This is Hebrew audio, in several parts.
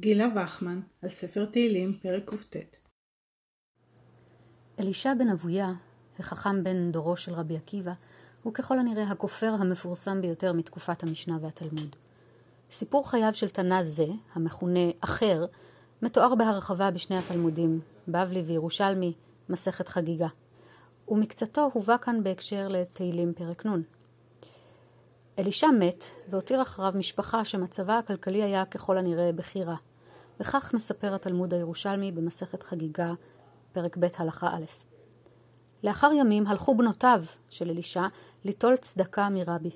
גילה וחמן, על ספר תהילים, פרק קט. אלישע בן אבויה, החכם בן דורו של רבי עקיבא, הוא ככל הנראה הכופר המפורסם ביותר מתקופת המשנה והתלמוד. סיפור חייו של תנא זה, המכונה אחר, מתואר בהרחבה בשני התלמודים, בבלי וירושלמי, מסכת חגיגה. ומקצתו הובא כאן בהקשר לתהילים פרק נ'. אלישע מת והותיר אחריו משפחה שמצבה הכלכלי היה ככל הנראה בכי רע. וכך מספר התלמוד הירושלמי במסכת חגיגה, פרק ב' הלכה א'. לאחר ימים הלכו בנותיו של אלישע ליטול צדקה מרבי.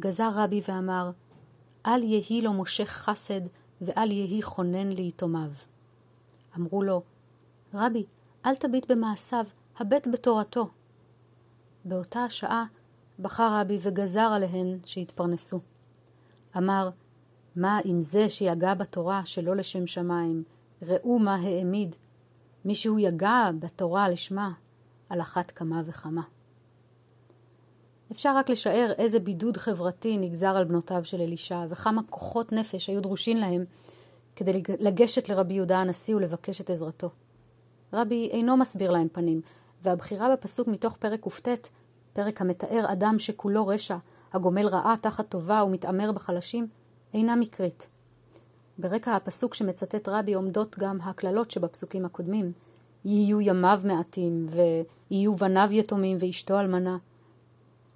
גזר רבי ואמר, אל יהי לו מושך חסד ואל יהי חונן ליתומיו. אמרו לו, רבי, אל תביט במעשיו, הבט בתורתו. באותה השעה בחר רבי וגזר עליהן שיתפרנסו. אמר, מה עם זה שיגע בתורה שלא לשם שמיים? ראו מה העמיד. מי שהוא יגע בתורה לשמה, על אחת כמה וכמה. אפשר רק לשער איזה בידוד חברתי נגזר על בנותיו של אלישע, וכמה כוחות נפש היו דרושים להם כדי לגשת לרבי יהודה הנשיא ולבקש את עזרתו. רבי אינו מסביר להם פנים, והבחירה בפסוק מתוך פרק קט, פרק המתאר אדם שכולו רשע, הגומל רעה תחת טובה ומתעמר בחלשים, אינה מקרית. ברקע הפסוק שמצטט רבי עומדות גם הקללות שבפסוקים הקודמים, יהיו ימיו מעטים, ויהיו בניו יתומים ואשתו אלמנה.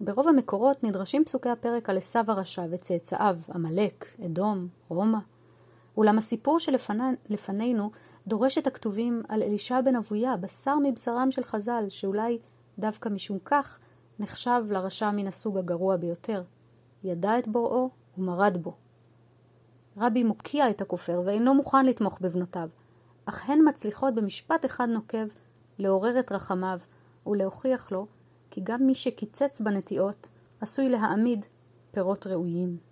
ברוב המקורות נדרשים פסוקי הפרק על עשו הרשע וצאצאיו, עמלק, אדום, רומא. אולם הסיפור שלפנינו דורש את הכתובים על אלישע בן אבויה, בשר מבשרם של חז"ל, שאולי דווקא משום כך נחשב לרשע מן הסוג הגרוע ביותר. ידע את בוראו ומרד בו. רבי מוקיע את הכופר ואינו מוכן לתמוך בבנותיו, אך הן מצליחות במשפט אחד נוקב לעורר את רחמיו ולהוכיח לו כי גם מי שקיצץ בנטיעות עשוי להעמיד פירות ראויים.